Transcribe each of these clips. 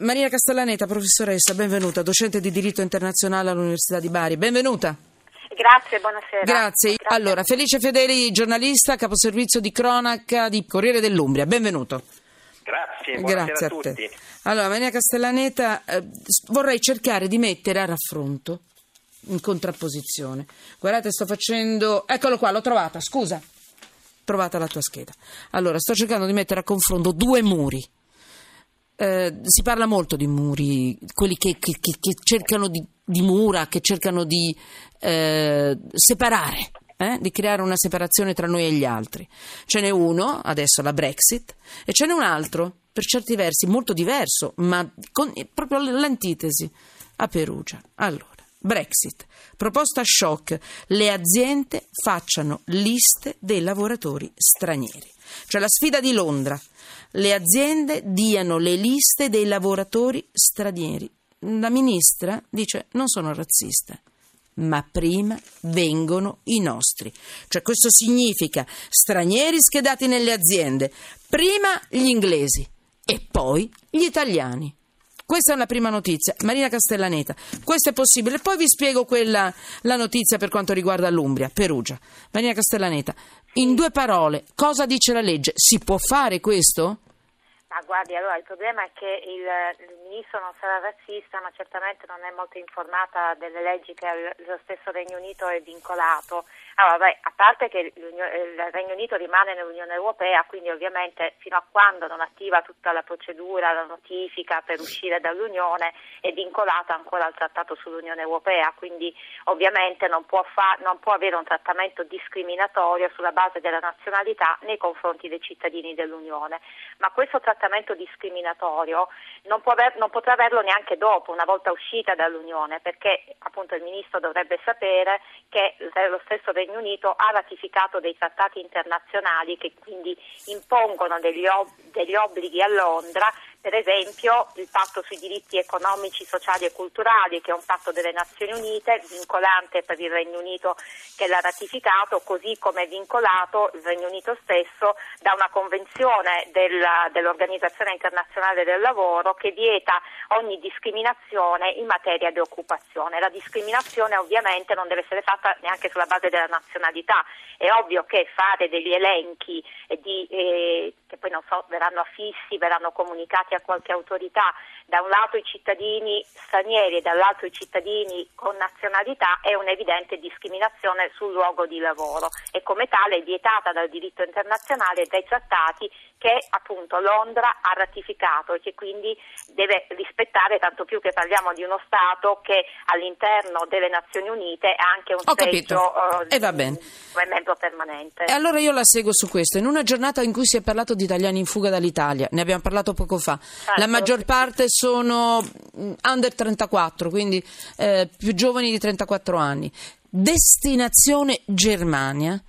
Maria Castellaneta, professoressa, benvenuta, docente di diritto internazionale all'Università di Bari. Benvenuta. Grazie, buonasera. Grazie. Grazie. Allora, Felice Fedeli, giornalista, caposervizio di cronaca di Corriere dell'Umbria. Benvenuto. Grazie, buonasera Grazie a, a, te. tutti. Allora, Maria Castellaneta, eh, vorrei cercare di mettere a raffronto, in contrapposizione. Guardate, sto facendo... Eccolo qua, l'ho trovata, scusa. Trovata la tua scheda. Allora, sto cercando di mettere a confronto due muri. Eh, si parla molto di muri, quelli che, che, che, che cercano di, di, mura, che cercano di eh, separare, eh? di creare una separazione tra noi e gli altri. Ce n'è uno, adesso la Brexit, e ce n'è un altro, per certi versi molto diverso, ma con proprio l'antitesi, a Perugia. Allora. Brexit. Proposta shock. Le aziende facciano liste dei lavoratori stranieri. Cioè la sfida di Londra. Le aziende diano le liste dei lavoratori stranieri. La ministra dice non sono razzista. Ma prima vengono i nostri. Cioè questo significa stranieri schedati nelle aziende, prima gli inglesi e poi gli italiani. Questa è una prima notizia. Marina Castellaneta, questo è possibile. Poi vi spiego quella, la notizia per quanto riguarda l'Umbria, Perugia. Marina Castellaneta, in due parole, cosa dice la legge? Si può fare questo? Ma guardi, allora il problema è che il, il, ministro non sarà razzista, ma certamente non è molto informata delle leggi che lo stesso Regno Unito è vincolato. Allora, beh, a parte che il Regno Unito rimane nell'Unione Europea, quindi ovviamente fino a quando non attiva tutta la procedura, la notifica per uscire dall'Unione, è vincolata ancora al Trattato sull'Unione Europea, quindi ovviamente non può, fa, non può avere un trattamento discriminatorio sulla base della nazionalità nei confronti dei cittadini dell'Unione. Ma questo trattamento discriminatorio non, aver, non, potrà averlo neanche dopo, una volta uscita dall'Unione, perché appunto il Ministro dovrebbe sapere che lo stesso Regno Unito ha ratificato dei trattati internazionali che quindi impongono degli, ob- degli obblighi a Londra per esempio il patto sui diritti economici, sociali e culturali, che è un patto delle Nazioni Unite, vincolante per il Regno Unito che l'ha ratificato, così come è vincolato il Regno Unito stesso da una convenzione della, dell'Organizzazione Internazionale del Lavoro che vieta ogni discriminazione in materia di occupazione. La discriminazione ovviamente non deve essere fatta neanche sulla base della nazionalità. È ovvio che fare degli elenchi di, eh, so, verranno affissi, verranno comunicati a qualche autorità, da un lato i cittadini stranieri e dall'altro i cittadini con nazionalità è un'evidente discriminazione sul luogo di lavoro e come tale è vietata dal diritto internazionale e dai trattati che appunto Londra ha ratificato e che quindi deve rispettare, tanto più che parliamo di uno Stato che all'interno delle Nazioni Unite ha anche un Ho seggio uh, e va bene. come membro permanente. E allora io la seguo su questo. In una giornata in cui si è parlato di italiani in fuga dall'Italia, ne abbiamo parlato poco fa, certo. la maggior parte sono under 34, quindi eh, più giovani di 34 anni. Destinazione Germania.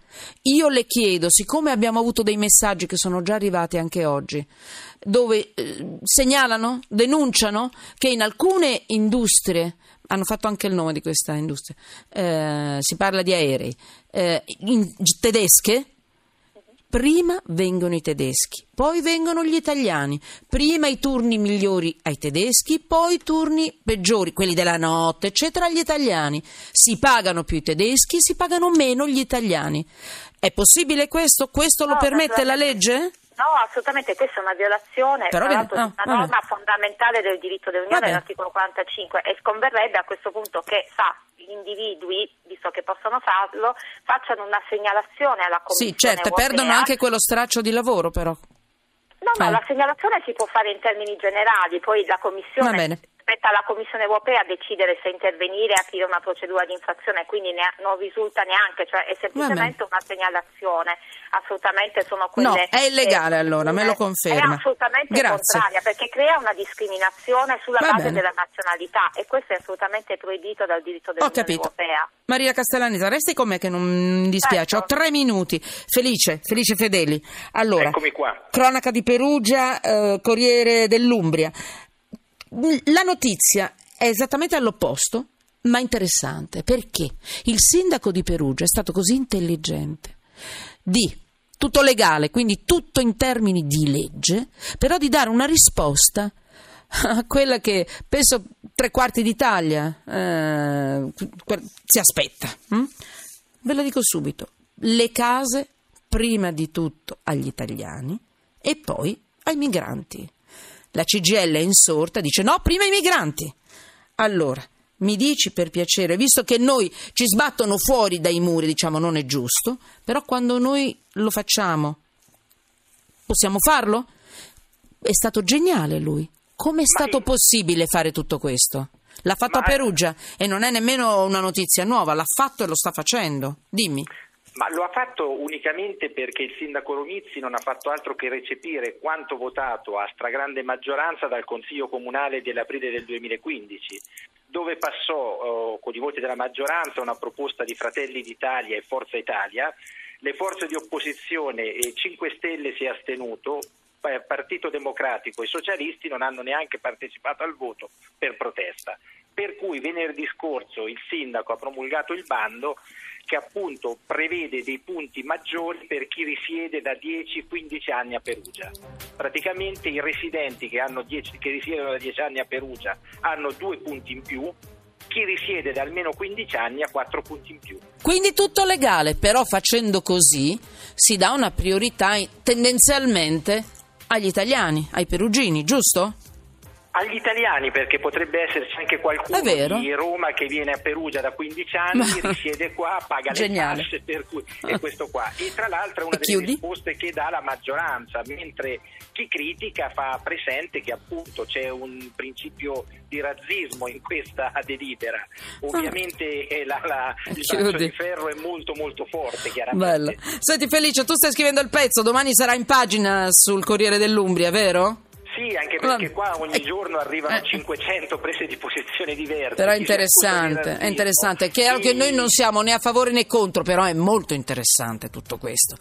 Io le chiedo, siccome abbiamo avuto dei messaggi che sono già arrivati anche oggi, dove eh, segnalano, denunciano che in alcune industrie, hanno fatto anche il nome di questa industria, eh, si parla di aerei, eh, in, tedesche, prima vengono i tedeschi, poi vengono gli italiani, prima i turni migliori ai tedeschi, poi i turni peggiori, quelli della notte, eccetera, agli italiani. Si pagano più i tedeschi, si pagano meno gli italiani. È possibile questo? Questo lo permette la legge? No, assolutamente, questa è una violazione Però tra l'altro, di una norma fondamentale del diritto dell'Unione, Vabbè. l'articolo 45, e sconverrebbe a questo punto che sa, gli individui, visto che possono farlo, facciano una segnalazione alla Commissione Sì, certo, europea. perdono anche quello straccio di lavoro però. No, no, Eh. la segnalazione si può fare in termini generali, poi la Commissione. Spetta alla Commissione europea decidere se intervenire e aprire una procedura di infrazione, quindi ne- non risulta neanche, cioè è semplicemente una segnalazione, assolutamente sono quelle... No, è illegale eh, allora, me lo conferma. È assolutamente Grazie. contraria perché crea una discriminazione sulla Va base bene. della nazionalità e questo è assolutamente proibito dal diritto Ho dell'Unione capito. europea. Maria Castellaneta, resti con me che non mi dispiace. Certo. Ho tre minuti. Felice, Felice Fedeli. Allora, Eccomi qua. cronaca di Perugia, eh, Corriere dell'Umbria. La notizia è esattamente all'opposto, ma interessante. Perché il sindaco di Perugia è stato così intelligente di tutto legale, quindi tutto in termini di legge, però di dare una risposta a quella che penso tre quarti d'Italia eh, si aspetta. Hm? Ve lo dico subito, le case prima di tutto agli italiani e poi ai migranti. La CGL è insorta, dice no, prima i migranti. Allora, mi dici per piacere, visto che noi ci sbattono fuori dai muri, diciamo non è giusto, però quando noi lo facciamo, possiamo farlo? È stato geniale lui. Come è stato Ma... possibile fare tutto questo? L'ha fatto Ma... a Perugia e non è nemmeno una notizia nuova, l'ha fatto e lo sta facendo. Dimmi. Ma lo ha fatto unicamente perché il sindaco Romizzi non ha fatto altro che recepire quanto votato a stragrande maggioranza dal Consiglio Comunale dell'aprile del 2015 dove passò eh, con i voti della maggioranza una proposta di Fratelli d'Italia e Forza Italia, le forze di opposizione e 5 Stelle si è astenuto, Partito Democratico e Socialisti non hanno neanche partecipato al voto per protesta. Per cui venerdì scorso il sindaco ha promulgato il bando che appunto prevede dei punti maggiori per chi risiede da 10-15 anni a Perugia. Praticamente i residenti che, 10, che risiedono da 10 anni a Perugia hanno due punti in più, chi risiede da almeno 15 anni ha 4 punti in più. Quindi tutto legale, però facendo così si dà una priorità tendenzialmente agli italiani, ai perugini, giusto? Agli italiani, perché potrebbe esserci anche qualcuno di Roma che viene a Perugia da 15 anni, risiede qua, paga Geniale. le tasse, per cui è questo qua. E tra l'altro è una delle risposte che dà la maggioranza, mentre chi critica fa presente che appunto c'è un principio di razzismo in questa delibera. Ovviamente eh, la, la, il braccio di ferro è molto molto forte, chiaramente. Bello. Senti Felice, tu stai scrivendo il pezzo, domani sarà in pagina sul Corriere dell'Umbria, vero? Sì, anche perché qua ogni eh, giorno arrivano 500 eh. prese di posizione diverse. Però è interessante, è interessante. È chiaro sì. che noi non siamo né a favore né contro, però è molto interessante tutto questo.